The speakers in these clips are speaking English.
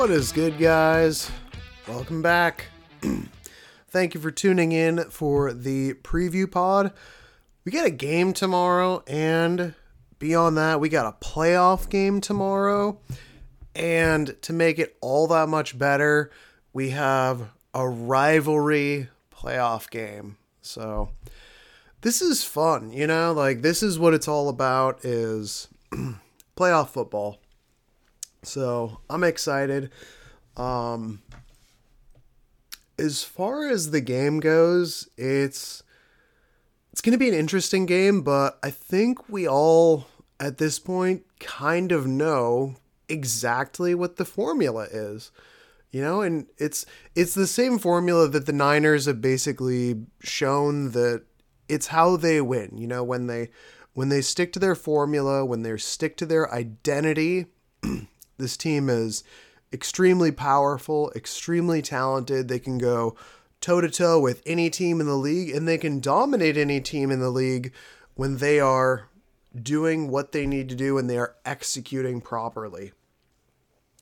What is good, guys? Welcome back. Thank you for tuning in for the preview pod. We got a game tomorrow, and beyond that, we got a playoff game tomorrow. And to make it all that much better, we have a rivalry playoff game. So this is fun, you know? Like this is what it's all about is playoff football. So, I'm excited. Um as far as the game goes, it's it's going to be an interesting game, but I think we all at this point kind of know exactly what the formula is. You know, and it's it's the same formula that the Niners have basically shown that it's how they win. You know, when they when they stick to their formula, when they stick to their identity, this team is extremely powerful, extremely talented. They can go toe to toe with any team in the league and they can dominate any team in the league when they are doing what they need to do and they are executing properly.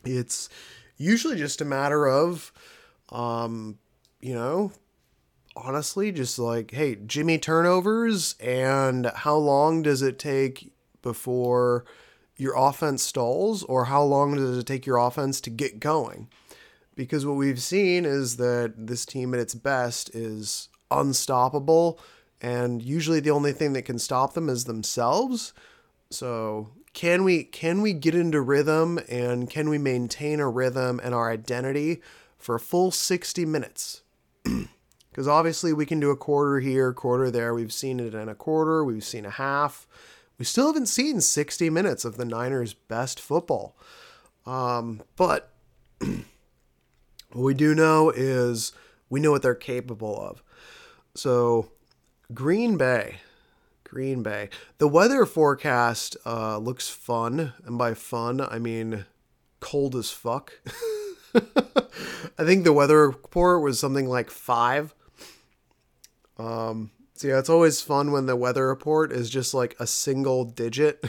It's usually just a matter of um you know, honestly just like, hey, Jimmy turnovers and how long does it take before your offense stalls or how long does it take your offense to get going? Because what we've seen is that this team at its best is unstoppable and usually the only thing that can stop them is themselves. So, can we can we get into rhythm and can we maintain a rhythm and our identity for a full 60 minutes? Because obviously we can do a quarter here, quarter there. We've seen it in a quarter, we've seen a half. We still haven't seen 60 minutes of the Niners' best football. Um, but what we do know is we know what they're capable of. So, Green Bay. Green Bay. The weather forecast uh, looks fun. And by fun, I mean cold as fuck. I think the weather report was something like five. Um, so yeah, it's always fun when the weather report is just like a single digit.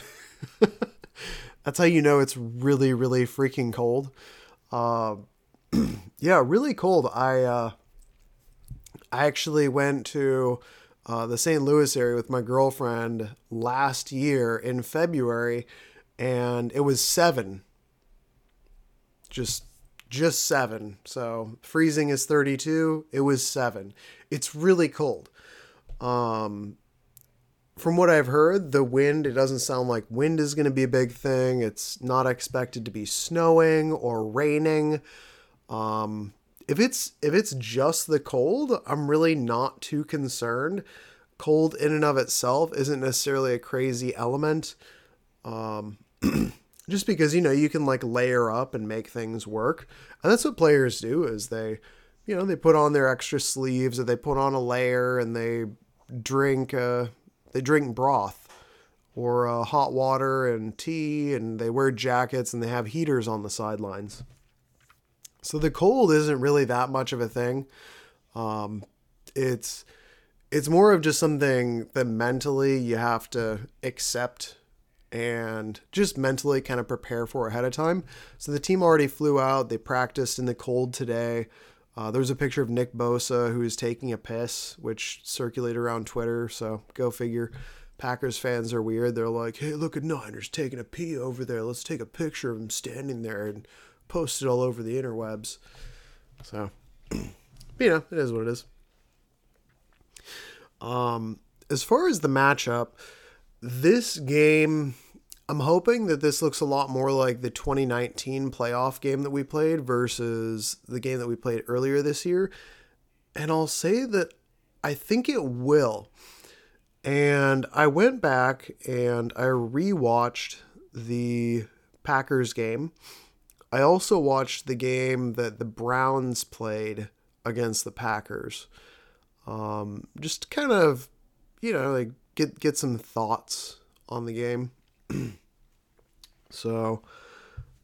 That's how you know it's really, really freaking cold. Uh, yeah, really cold. I uh, I actually went to uh, the St. Louis area with my girlfriend last year in February, and it was seven. Just just seven. So freezing is 32. It was seven. It's really cold. Um, from what I've heard, the wind, it doesn't sound like wind is going to be a big thing. It's not expected to be snowing or raining. Um, if it's if it's just the cold, I'm really not too concerned. Cold in and of itself isn't necessarily a crazy element. Um, just because you know you can like layer up and make things work, and that's what players do. Is they, you know, they put on their extra sleeves or they put on a layer and they drink uh, they drink broth or uh, hot water and tea, and they wear jackets and they have heaters on the sidelines. So the cold isn't really that much of a thing. Um, it's it's more of just something that mentally you have to accept and just mentally kind of prepare for ahead of time. So the team already flew out. They practiced in the cold today. Uh, there's a picture of Nick Bosa who is taking a piss, which circulated around Twitter. So go figure. Packers fans are weird. They're like, "Hey, look at Niners taking a pee over there. Let's take a picture of him standing there and post it all over the interwebs." So, you know, it is what it is. Um, as far as the matchup, this game I'm hoping that this looks a lot more like the 2019 playoff game that we played versus the game that we played earlier this year. And I'll say that I think it will. And I went back and I rewatched the Packers game. I also watched the game that the Browns played against the Packers. Um, just kind of, you know, like get get some thoughts on the game. so,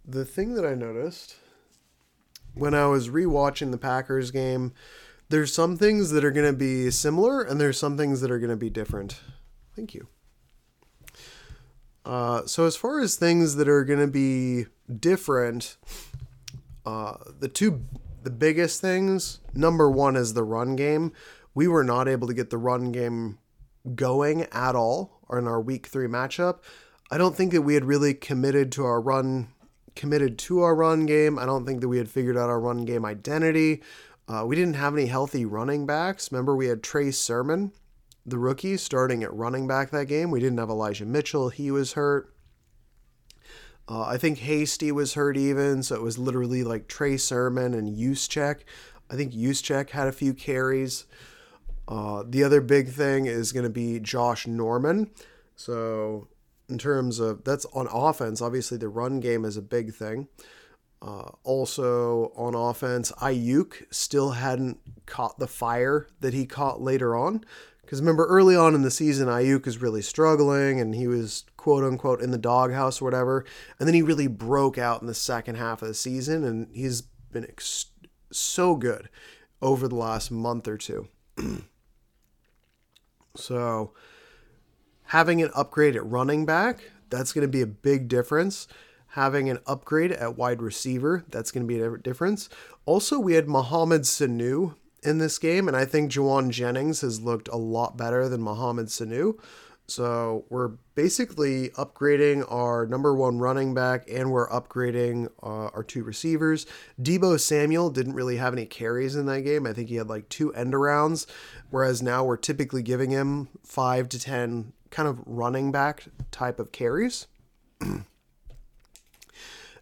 the thing that I noticed when I was rewatching the Packers game, there's some things that are going to be similar and there's some things that are going to be different. Thank you. Uh, so, as far as things that are going to be different, Uh, the two, the biggest things. Number one is the run game. We were not able to get the run game going at all in our week three matchup. I don't think that we had really committed to our run committed to our run game. I don't think that we had figured out our run game identity. Uh, we didn't have any healthy running backs. Remember, we had Trey Sermon, the rookie, starting at running back that game. We didn't have Elijah Mitchell. He was hurt. Uh, I think Hasty was hurt even, so it was literally like Trey Sermon and Juszczyk. I think Juszczyk had a few carries. Uh, the other big thing is going to be Josh Norman. So, in terms of that's on offense, obviously the run game is a big thing. Uh, also on offense, Aiyuk still hadn't caught the fire that he caught later on. Because remember, early on in the season, Aiyuk is really struggling and he was quote unquote in the doghouse or whatever. And then he really broke out in the second half of the season and he's been ex- so good over the last month or two. so, having an upgrade at running back, that's going to be a big difference. Having an upgrade at wide receiver, that's going to be a difference. Also, we had Mohamed Sanu in this game, and I think Jauan Jennings has looked a lot better than Mohamed Sanu. So we're basically upgrading our number one running back and we're upgrading uh, our two receivers. Deebo Samuel didn't really have any carries in that game. I think he had like two end arounds, whereas now we're typically giving him five to 10 kind of running back type of carries. and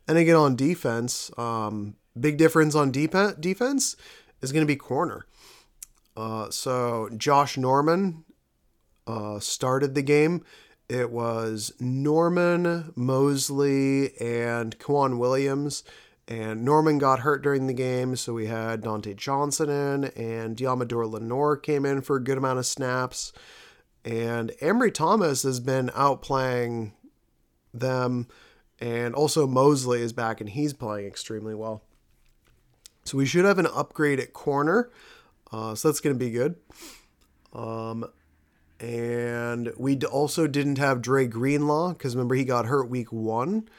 again, on defense, um, big difference on deep- defense is going to be corner. Uh, so Josh Norman uh, started the game. It was Norman, Moseley, and K'Waun Williams. And Norman got hurt during the game, so we had Dontae Johnson in, and Deommodore Lenoir came in for a good amount of snaps. And Ambry Thomas has been outplaying them, and also Moseley is back, and he's playing extremely well. So we should have an upgrade at corner. Uh, so that's going to be good. Um, and we also didn't have Dre Greenlaw because remember he got hurt week one.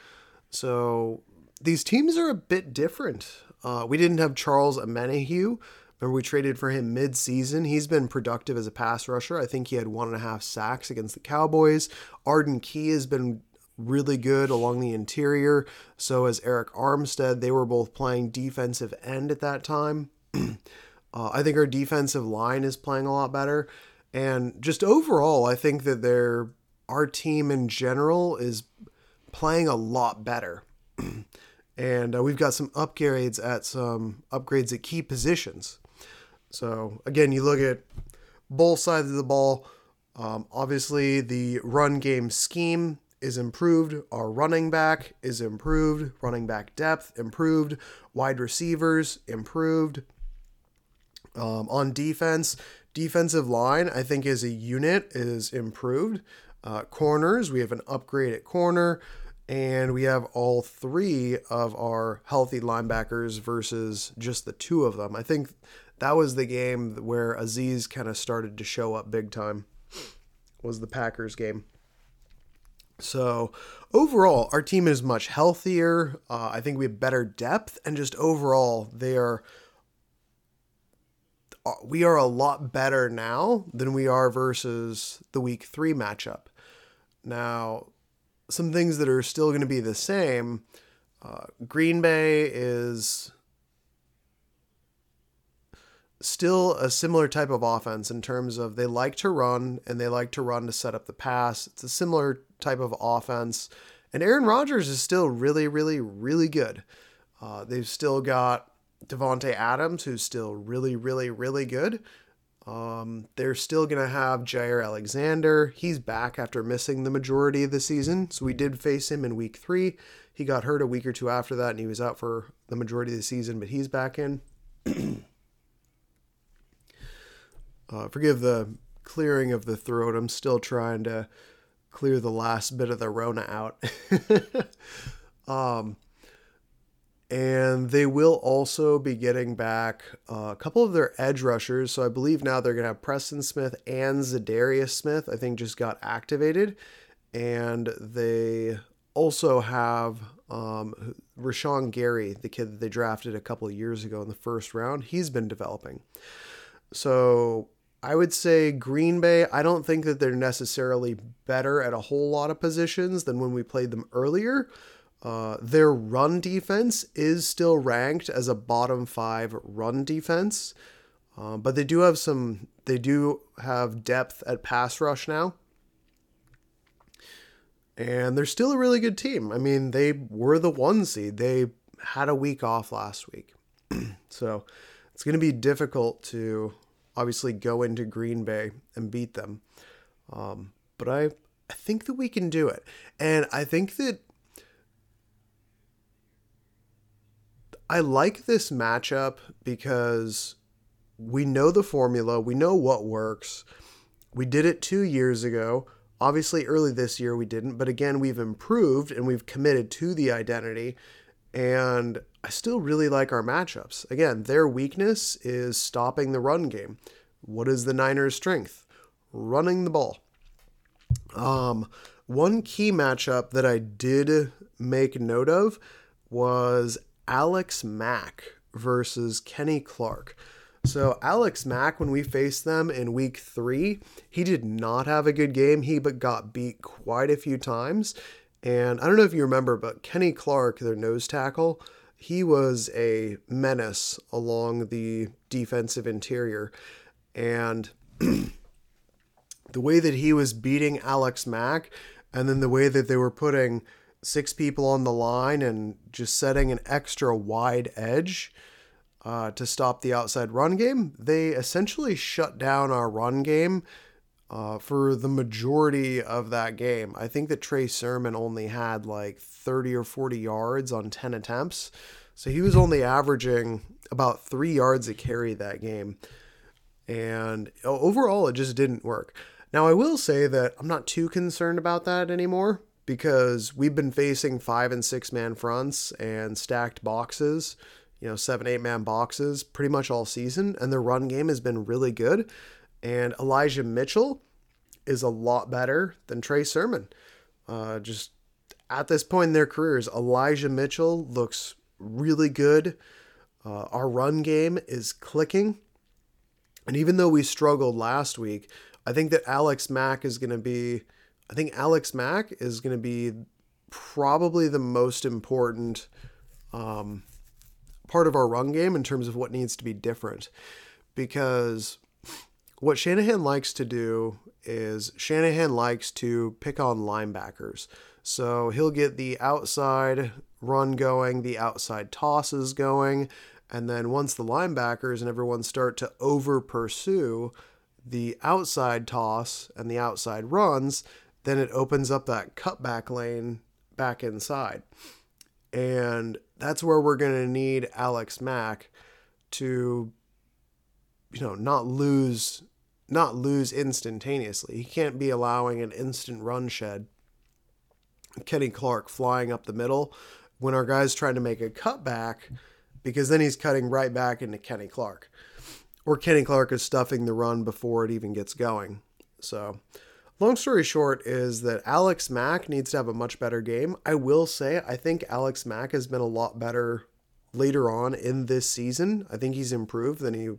So these teams are a bit different. Uh, we didn't have Charles Omenihu. Remember we traded for him mid-season. He's been productive as a pass rusher. I think he had one and a half sacks against the Cowboys. Arden Key has been really good along the interior. So as Arik Armstead, they were both playing defensive end at that time. uh, I think our defensive line is playing a lot better, and just overall, I think that their our team in general is playing a lot better. and uh, we've got some upgrades at some upgrades at key positions. So again, you look at both sides of the ball. Um, obviously, the run game scheme is improved. Our running back is improved. Running back depth improved. Wide receivers improved. Um, on defense, defensive line, I think as a unit is improved. Uh, corners, we have an upgrade at corner, and we have all three of our healthy linebackers versus just the two of them. I think that was the game where Azeez kind of started to show up big time. Was the Packers game. So overall, our team is much healthier. Uh, I think we have better depth, and just overall, they are uh, we are a lot better now than we are versus the week three matchup. Now, some things that are still going to be the same. Uh, Green Bay is still a similar type of offense in terms of they like to run and they like to run to set up the pass. It's a similar type of offense. And Aaron Rodgers is still really, really, really good. Uh, they've still got Davante Adams, who's still really, really, really good. Um, they're still going to have Jaire Alexander. He's back after missing the majority of the season. So we did face him in week three. He got hurt a week or two after that, and he was out for the majority of the season, but he's back in. Uh, forgive the clearing of the throat. I'm still trying to clear the last bit of the Rona out. um, and they will also be getting back uh, a couple of their edge rushers. So I believe now they're going to have Preston Smith and Za'Darius Smith. I think just got activated, and they also have um, Rashan Gary, the kid that they drafted a couple of years ago in the first round. He's been developing. So I would say Green Bay, I don't think that they're necessarily better at a whole lot of positions than when we played them earlier. Uh, their run defense is still ranked as a bottom five run defense, uh, but they do have some. They do have depth at pass rush now, and they're still a really good team. I mean, they were the one seed. They had a week off last week, so it's going to be difficult to obviously go into Green Bay and beat them. Um, but I I think that we can do it, and I think that I like this matchup because we know the formula, we know what works. We did it two years ago. Obviously, early this year we didn't, but again, we've improved and we've committed to the identity. And I still really like our matchups. Again, their weakness is stopping the run game. What is the Niners' strength? Running the ball. Um, one key matchup that I did make note of was Alex Mack versus Kenny Clark. So Alex Mack, when we faced them in week three, he did not have a good game. He but got beat quite a few times. And I don't know if you remember, but Kenny Clark, their nose tackle, he was a menace along the defensive interior. And the way that he was beating Alex Mack, and then the way that they were putting six people on the line and just setting an extra wide edge uh, to stop the outside run game, they essentially shut down our run game uh, for the majority of that game. I think that Trey Sermon only had like 30 or 40 yards on 10 attempts. So he was only averaging about three yards a carry that game. And overall, it just didn't work. Now, I will say that I'm not too concerned about that anymore because we've been facing five and six man fronts and stacked boxes, you know, seven, eight man boxes pretty much all season. And the run game has been really good. And Elijah Mitchell is a lot better than Trey Sermon. Uh, just at this point in their careers, Elijah Mitchell looks really good. Uh, our run game is clicking. And even though we struggled last week, I think that Alex Mack is going to be I think Alex Mack is going to be probably the most important um, part of our run game in terms of what needs to be different. Because what Shanahan likes to do is Shanahan likes to pick on linebackers. So he'll get the outside run going, the outside tosses going, and then once the linebackers and everyone start to over pursue the outside toss and the outside runs, then it opens up that cutback lane back inside. And that's where we're going to need Alex Mack to you know, not lose not lose instantaneously. He can't be allowing an instant run shed. Kenny Clark flying up the middle when our guy's trying to make a cutback because then he's cutting right back into Kenny Clark. Or Kenny Clark is stuffing the run before it even gets going. So Long story short is that Alex Mack needs to have a much better game. I will say, I think Alex Mack has been a lot better later on in this season. I think he's improved than he,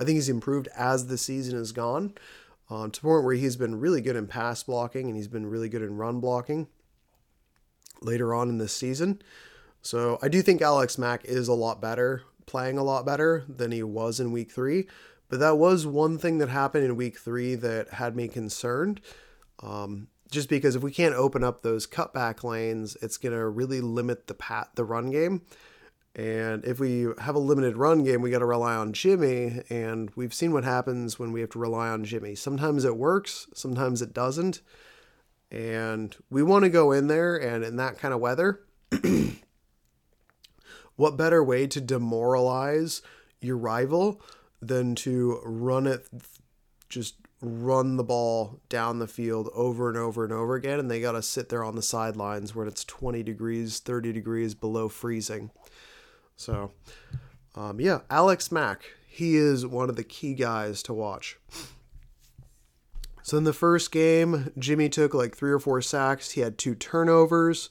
I think he's improved as the season has gone, um, to the point where he's been really good in pass blocking and he's been really good in run blocking later on in this season. So I do think Alex Mack is a lot better, playing a lot better than he was in week three. But that was one thing that happened in week three that had me concerned. Um, just because if we can't open up those cutback lanes, it's going to really limit the pat the run game. And if we have a limited run game, we got to rely on Jimmy. And we've seen what happens when we have to rely on Jimmy. Sometimes it works, sometimes it doesn't. And we want to go in there and in that kind of weather, what better way to demoralize your rival than to run it, just run the ball down the field over and over and over again. And they got to sit there on the sidelines when it's 20 degrees, 30 degrees below freezing. So, um, yeah, Alex Mack, he is one of the key guys to watch. So in the first game, Jimmy took like three or four sacks. He had two turnovers.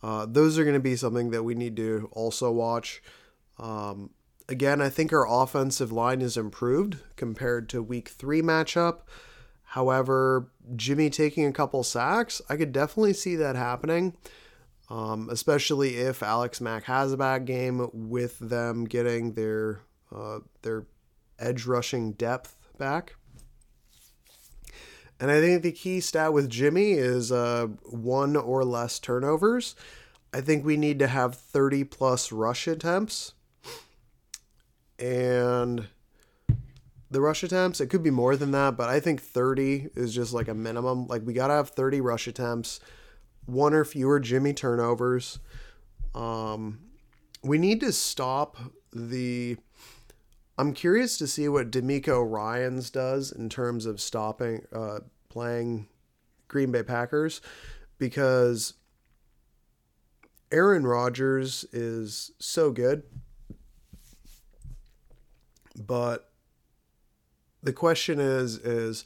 Uh, those are going to be something that we need to also watch. Um, again, I think our offensive line is improved compared to week three matchup. However, Jimmy taking a couple sacks, I could definitely see that happening, um, especially if Alex Mack has a bad game with them getting their uh, their edge rushing depth back. And I think the key stat with Jimmy is uh, one or less turnovers. I think we need to have 30 plus rush attempts. And the rush attempts, it could be more than that, but I think 30 is just like a minimum. Like we got to have 30 rush attempts, one or fewer Jimmy turnovers. Um, we need to stop the I'm curious to see what DeMeco Ryans does in terms of stopping uh, playing Green Bay Packers because Aaron Rodgers is so good. But the question is is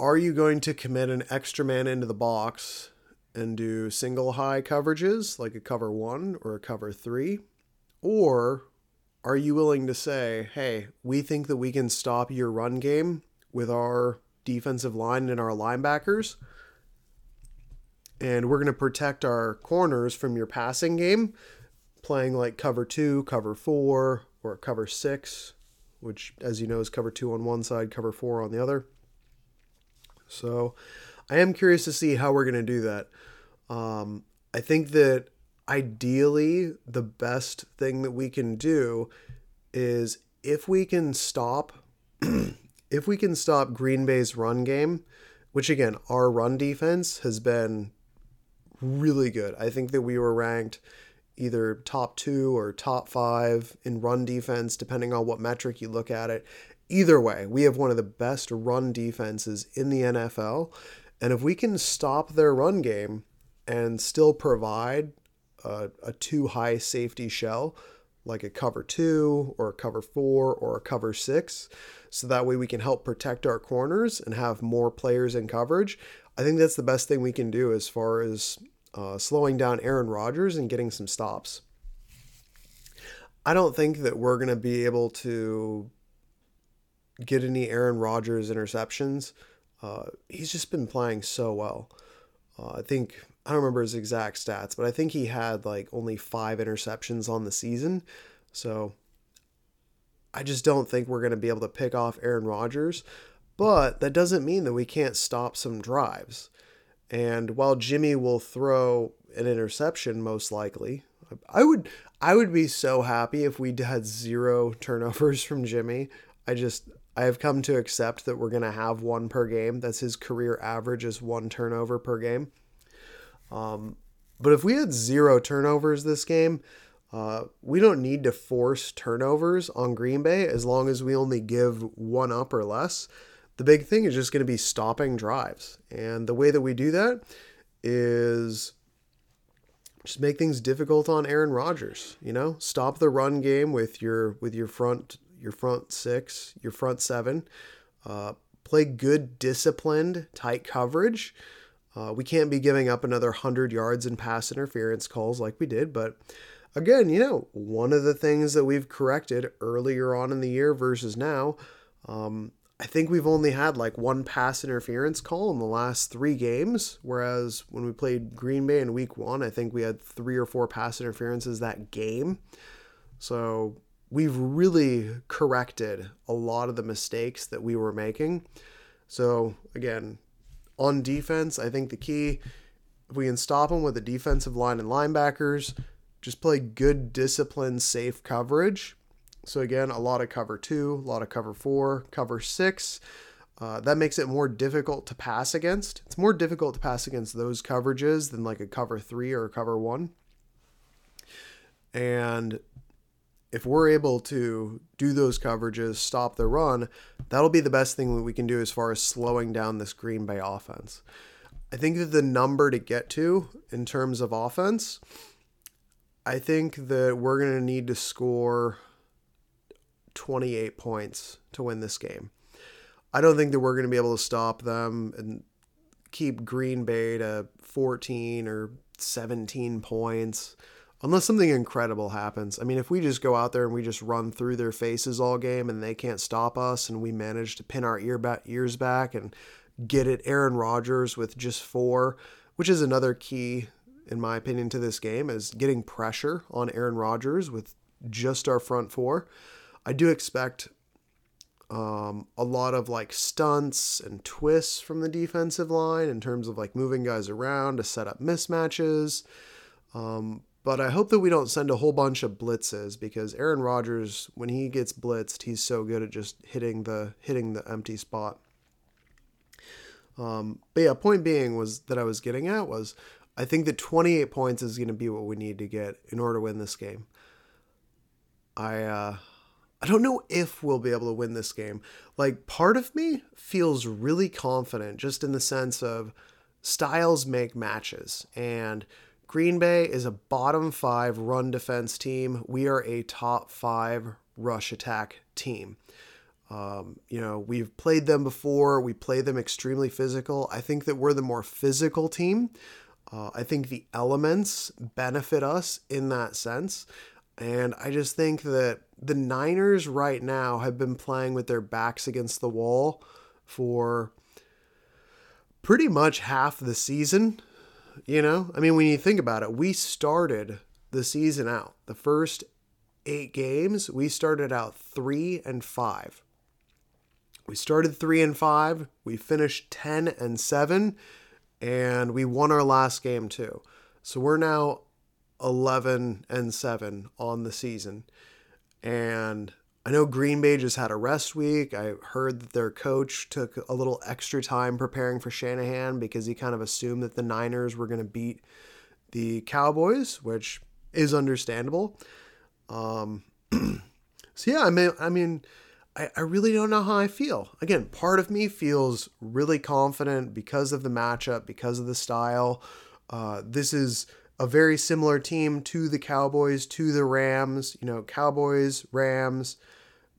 are you going to commit an extra man into the box and do single high coverages like a cover 1 or a cover 3 or are you willing to say, hey, we think that we can stop your run game with our defensive line and our linebackers? And we're going to protect our corners from your passing game, playing like cover two, cover four, or cover six, which, as you know, is cover two on one side, cover four on the other. So I am curious to see how we're going to do that. Um, I think that ideally, the best thing that we can do is if we can stop if we can stop Green Bay's run game, which again, our run defense has been really good. I think that we were ranked either top 2 or top 5 in run defense depending on what metric you look at it. Either way, we have one of the best run defenses in the NFL, and if we can stop their run game and still provide a, a two high safety shell, like a cover two or a cover four or a cover six. So that way we can help protect our corners and have more players in coverage. I think that's the best thing we can do as far as uh, slowing down Aaron Rodgers and getting some stops. I don't think that we're going to be able to get any Aaron Rodgers interceptions. Uh, he's just been playing so well. Uh, I think I don't remember his exact stats, but I think he had like only five interceptions on the season. So I just don't think we're going to be able to pick off Aaron Rodgers. But that doesn't mean that we can't stop some drives. And while Jimmy will throw an interception, most likely, I would I would be so happy if we had zero turnovers from Jimmy. I just I have come to accept that we're gonna have one per game. That's his career average is one turnover per game. Um, but if we had zero turnovers this game, uh, we don't need to force turnovers on Green Bay as long as we only give one up or less. The big thing is just going to be stopping drives. And the way that we do that is just make things difficult on Aaron Rodgers, you know? Stop the run game with your with your front your front 6, your front 7. Uh, play good disciplined tight coverage uh, we can't be giving up another 100 yards in pass interference calls like we did, but again, you know, one of the things that we've corrected earlier on in the year versus now, um, I think we've only had like one pass interference call in the last three games, whereas when we played Green Bay in week one, I think we had three or four pass interferences that game. So we've really corrected a lot of the mistakes that we were making. So again, on defense, I think the key, if we can stop them with the defensive line and linebackers, just play good, disciplined, safe coverage. So, again, a lot of cover two, a lot of cover four, cover six. Uh, that makes it more difficult to pass against. It's more difficult to pass against those coverages than like a cover three or a cover one. And if we're able to do those coverages, stop the run, that'll be the best thing that we can do as far as slowing down this Green Bay offense. I think that the number to get to in terms of offense, I think that we're going to need to score 28 points to win this game. I don't think that we're going to be able to stop them and keep Green Bay to 14 or 17 points unless something incredible happens. I mean, if we just go out there and we just run through their faces all game and they can't stop us and we manage to pin our ear back, ears back and get it Aaron Rodgers with just four, which is another key in my opinion to this game is getting pressure on Aaron Rodgers with just our front four. I do expect um, a lot of like stunts and twists from the defensive line in terms of like moving guys around to set up mismatches. Um, but I hope that we don't send a whole bunch of blitzes because Aaron Rodgers, when he gets blitzed, he's so good at just hitting the hitting the empty spot. Um, but yeah, point being was that I was getting at was I think that 28 points is going to be what we need to get in order to win this game. I uh, I don't know if we'll be able to win this game. Like part of me feels really confident just in the sense of styles make matches and Green Bay is a bottom 5 run defense team. We are a top 5 rush attack team. Um, you know, we've played them before. We play them extremely physical. I think that we're the more physical team. Uh, I think the elements benefit us in that sense. And I just think that the Niners right now have been playing with their backs against the wall for pretty much half the season. You know, I mean, when you think about it, we started the season out, the first eight games, we started out three and five. We started three and five, we finished 10 and seven, and we won our last game too. So we're now 11 and 7 on the season. And I know Green Bay just had a rest week. I heard that their coach took a little extra time preparing for Shanahan because he kind of assumed that the Niners were going to beat the Cowboys, which is understandable. Um, so yeah, I mean, I mean, I, I really don't know how I feel. Again, part of me feels really confident because of the matchup, because of the style. Uh, this is a very similar team to the Cowboys, to the Rams. You know, Cowboys, Rams,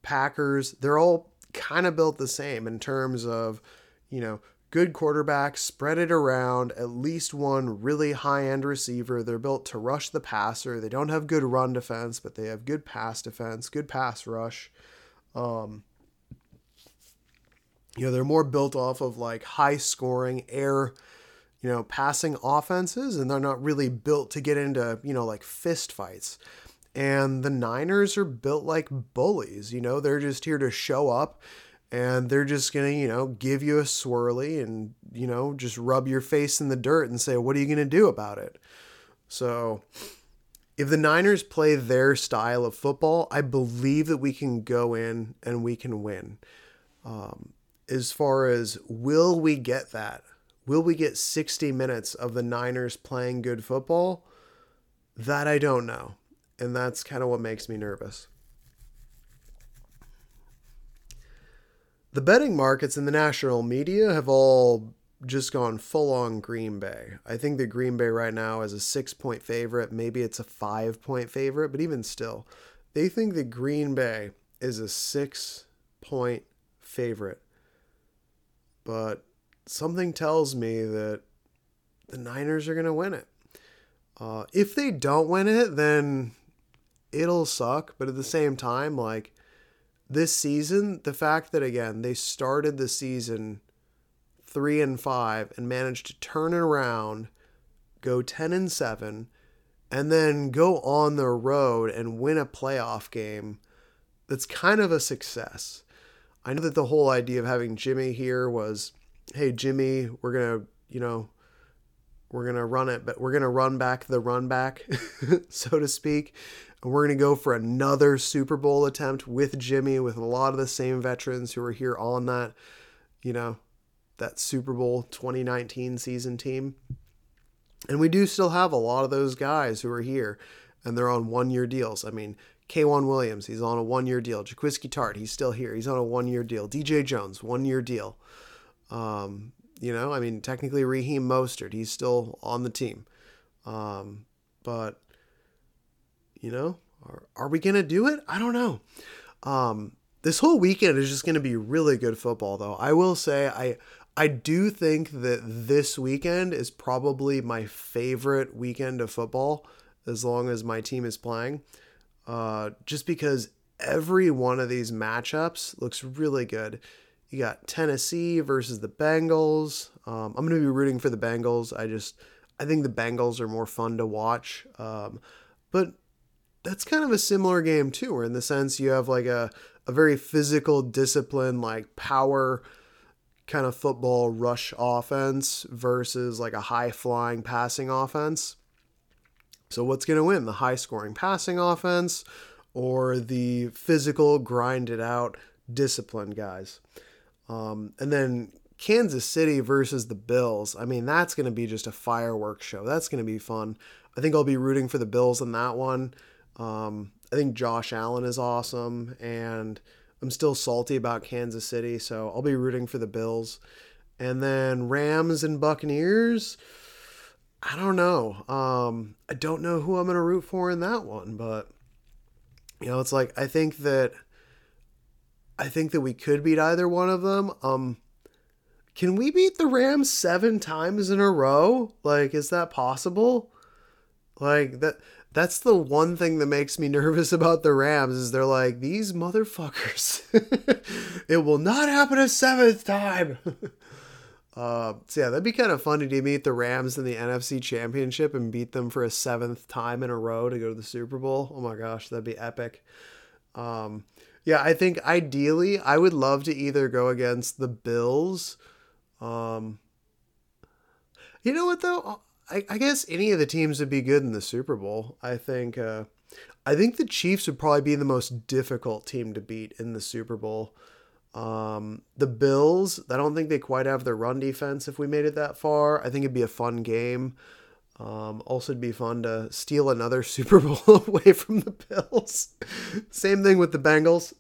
Packers, they're all kind of built the same in terms of, you know, good quarterbacks, spread it around, at least one really high end receiver. They're built to rush the passer. They don't have good run defense, but they have good pass defense, good pass rush. Um, you know, they're more built off of like high scoring air you know, passing offenses, and they're not really built to get into, you know, like fist fights. And the Niners are built like bullies, you know, they're just here to show up and they're just going to, you know, give you a swirly and, you know, just rub your face in the dirt and say, what are you going to do about it? So if the Niners play their style of football, I believe that we can go in and we can win. Um, as far as will we get that? Will we get 60 minutes of the Niners playing good football? That I don't know. And that's kind of what makes me nervous. The betting markets and the national media have all just gone full on Green Bay. I think that Green Bay right now is a six point favorite. Maybe it's a five point favorite, but even still, they think that Green Bay is a six point favorite. But something tells me that the Niners are going to win it. Uh, if they don't win it, then it'll suck. But at the same time, like this season, the fact that again they started the season three and five and managed to turn it around, go ten and seven, and then go on the road and win a playoff game, that's kind of a success. I know that the whole idea of having Jimmy here was hey Jimmy, we're gonna you know we're gonna run it, but we're gonna run back the run back, so to speak. And we're gonna go for another Super Bowl attempt with Jimmy, with a lot of the same veterans who are here on that, you know, that Super Bowl 2019 season team. And we do still have a lot of those guys who are here, and they're on one year deals. I mean, K'Waun Williams, he's on a one year deal. Jaquiski Tartt, he's still here. He's on a one year deal. DJ Jones, one year deal. Um, you know, I mean, technically Raheem Mostert, he's still on the team. Um, but, you know, are, are we to do it? I don't know. Um, this whole weekend is just to be really good football, though. I will say, I, I do think that this weekend is probably my favorite weekend of football as long as my team is playing. Uh, just because every one of these matchups looks really good. You got Tennessee versus the Bengals. Um, I'm to be rooting for the Bengals. I just I think the Bengals are more fun to watch. Um, but that's kind of a similar game too, where in the sense you have like a, a very physical discipline, like power kind of football rush offense versus like a high flying passing offense. So what's going to win? The high scoring passing offense or the physical grinded out disciplined guys? Um, and then Kansas City versus the Bills. I mean, that's going to be just a fireworks show. That's going to be fun. I think I'll be rooting for the Bills in that one. Um, I think Josh Allen is awesome, and I'm still salty about Kansas City, so I'll be rooting for the Bills. And then Rams and Buccaneers. I don't know. Um, I don't know who I'm going to root for in that one, but you know, it's like I think that I think that we could beat either one of them. Um, can we beat the Rams seven times in a row? Like, is that possible? Like that that's the one thing that makes me nervous about the Rams is they're like these motherfuckers. it will not happen a seventh time. uh, so yeah, that'd be kind of funny to meet the Rams in the NFC Championship and beat them for a seventh time in a row to go to the Super Bowl. Oh my gosh, that'd be epic. Um, yeah, I think ideally I would love to either go against the Bills. Um, you know what though? I, I guess any of the teams would be good in the Super Bowl. I think. Uh, I think the Chiefs would probably be the most difficult team to beat in the Super Bowl. Um, the Bills, I don't think they quite have their run defense if we made it that far. I think it'd be a fun game. Um, also, it'd be fun to steal another Super Bowl away from the Bills. Same thing with the Bengals.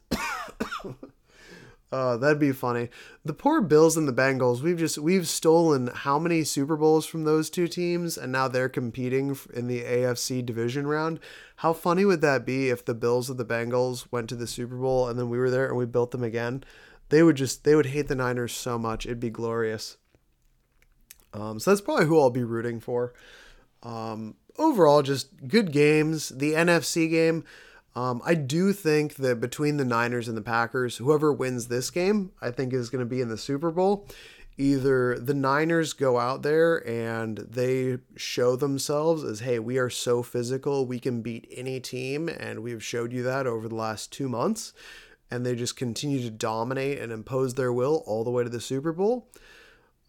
Uh, that'd be funny. The poor Bills and the Bengals. We've just we've stolen how many Super Bowls from those two teams, and now they're competing in the AFC division round. How funny would that be if the Bills and the Bengals went to the Super Bowl and then we were there and we built them again? They would just they would hate the Niners so much. It'd be glorious. Um, so that's probably who I'll be rooting for. Um, overall, just good games. The NFC game. Um, I do think that between the Niners and the Packers, whoever wins this game, I think is going to be in the Super Bowl. Either the Niners go out there and they show themselves as, hey, we are so physical, we can beat any team, and we've showed you that over the last two months, and they just continue to dominate and impose their will all the way to the Super Bowl.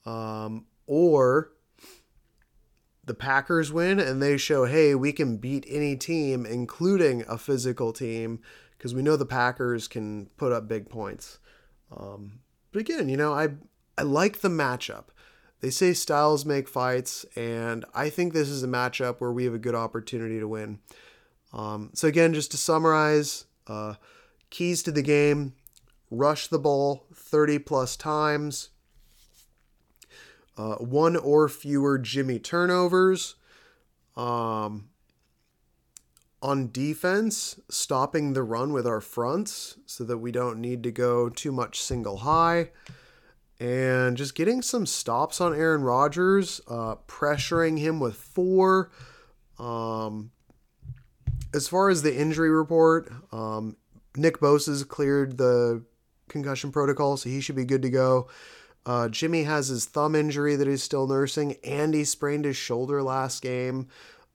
Um, or the Packers win and they show, hey, we can beat any team, including a physical team, because we know the Packers can put up big points. Um, but again, you know, I I like the matchup. They say styles make fights, and I think this is a matchup where we have a good opportunity to win. Um, so again, just to summarize, uh, keys to the game: rush the ball 30 plus times uh, one or fewer Jimmy turnovers. Um, on defense, stopping the run with our fronts so that we don't need to go too much single high. And just getting some stops on Aaron Rodgers, uh, pressuring him with four. Um, as far as the injury report, um, Nick Bosa's cleared the concussion protocol, so he should be good to go. Uh, Jimmy has his thumb injury that he's still nursing. and he sprained his shoulder last game,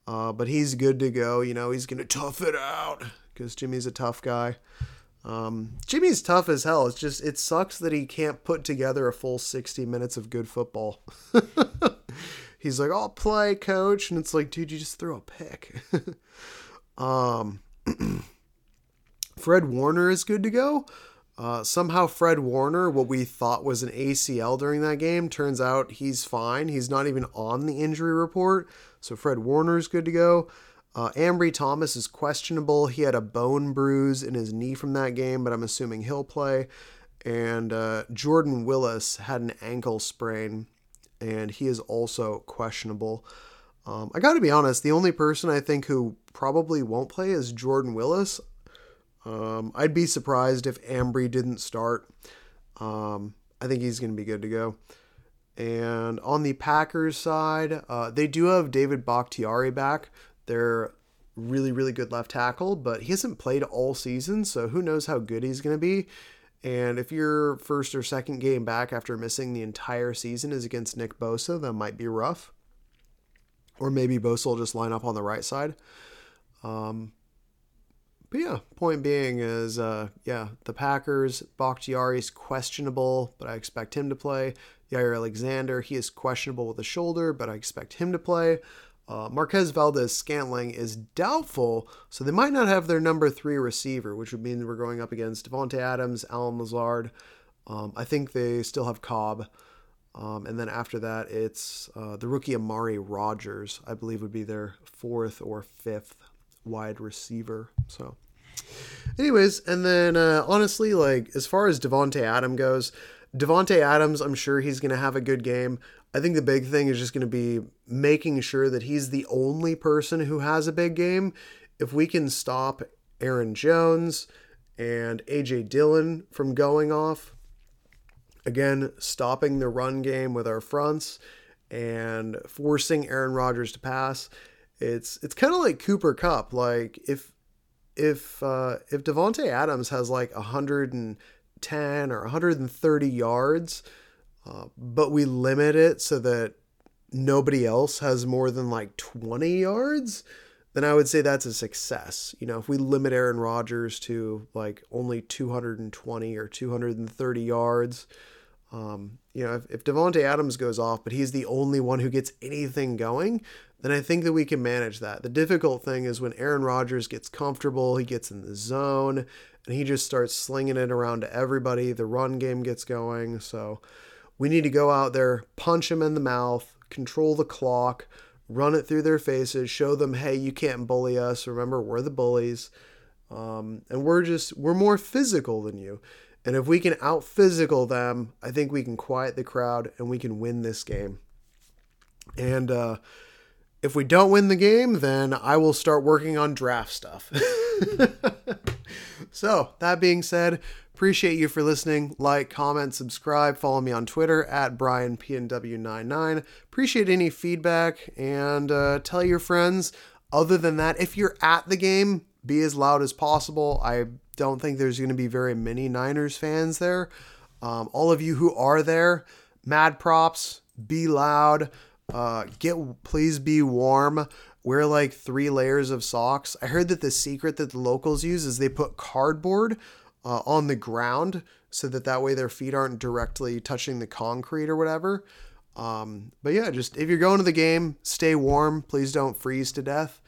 uh, but he's good to go. You know, he's going to tough it out because Jimmy's a tough guy. Um, Jimmy's tough as hell. It's just, it sucks that he can't put together a full 60 minutes of good football. he's like, I'll play, coach. And it's like, dude, you just throw a pick. um, Fred Warner is good to go. Uh, somehow, Fred Warner, what we thought was an ACL during that game, turns out he's fine. He's not even on the injury report. So, Fred Warner is good to go. Uh, Ambry Thomas is questionable. He had a bone bruise in his knee from that game, but I'm assuming he'll play. And uh, Jordan Willis had an ankle sprain, and he is also questionable. Um, I got to be honest, the only person I think who probably won't play is Jordan Willis. Um, I'd be surprised if Ambry didn't start. Um, I think he's going to be good to go. And on the Packers side, uh, they do have David Bakhtiari back. They're really, really good left tackle, but he hasn't played all season, so who knows how good he's going to be. And if your first or second game back after missing the entire season is against Nick Bosa, that might be rough. Or maybe Bosa will just line up on the right side. Um, but yeah, point being is, uh, yeah, the Packers, Bakhtiari's questionable, but I expect him to play. Jaire Alexander, he is questionable with a shoulder, but I expect him to play. Uh, Marquez Valdes Scantling is doubtful, so they might not have their number three receiver, which would mean we're going up against Davante Adams, Allen Lazard. Um, I think they still have Cobb. Um, and then after that, it's uh, the rookie Amari Rodgers, I believe would be their fourth or fifth wide receiver. So, anyways, and then uh, honestly, like as far as Davante Adam goes, Davante Adams, I'm sure he's going to have a good game. I think the big thing is just going to be making sure that he's the only person who has a big game. If we can stop Aaron Jones and AJ Dillon from going off, again, stopping the run game with our fronts and forcing Aaron Rodgers to pass, it's it's kind of like Cooper Kupp. Like if if uh, if Davante Adams has like 110 or 130 yards, uh, but we limit it so that nobody else has more than like 20 yards, then I would say that's a success. You know, if we limit Aaron Rodgers to like only 220 or 230 yards, um, you know, if, if Davante Adams goes off, but he's the only one who gets anything going, then I think that we can manage that. The difficult thing is when Aaron Rodgers gets comfortable, he gets in the zone, and he just starts slinging it around to everybody. The run game gets going. So, we need to go out there, punch him in the mouth, control the clock, run it through their faces, show them, hey, you can't bully us. Remember, we're the bullies. Um, and we're just, we're more physical than you. And if we can out physical them, I think we can quiet the crowd and we can win this game. And uh, if we don't win the game, then I will start working on draft stuff. so, that being said, Appreciate you for listening. Like, comment, subscribe. Follow me on Twitter at BrianPNW99. Appreciate any feedback and uh, tell your friends. Other than that, if you're at the game, be as loud as possible. I don't think there's going to be very many Niners fans there. Um, all of you who are there, mad props. Be loud. Uh, get please be warm. Wear like three layers of socks. I heard that the secret that the locals use is they put cardboard uh, on the ground so that that way their feet aren't directly touching the concrete or whatever. Um, but yeah, just if you're going to the game, stay warm. Please don't freeze to death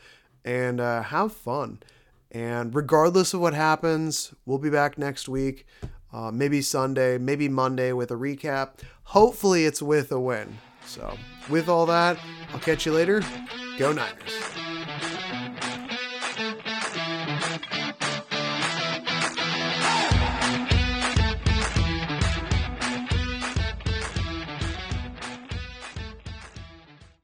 and uh, have fun. And regardless of what happens, we'll be back next week. Uh, maybe Sunday, maybe Monday with a recap. Hopefully, it's with a win. So, with all that, I'll catch you later. Go Niners.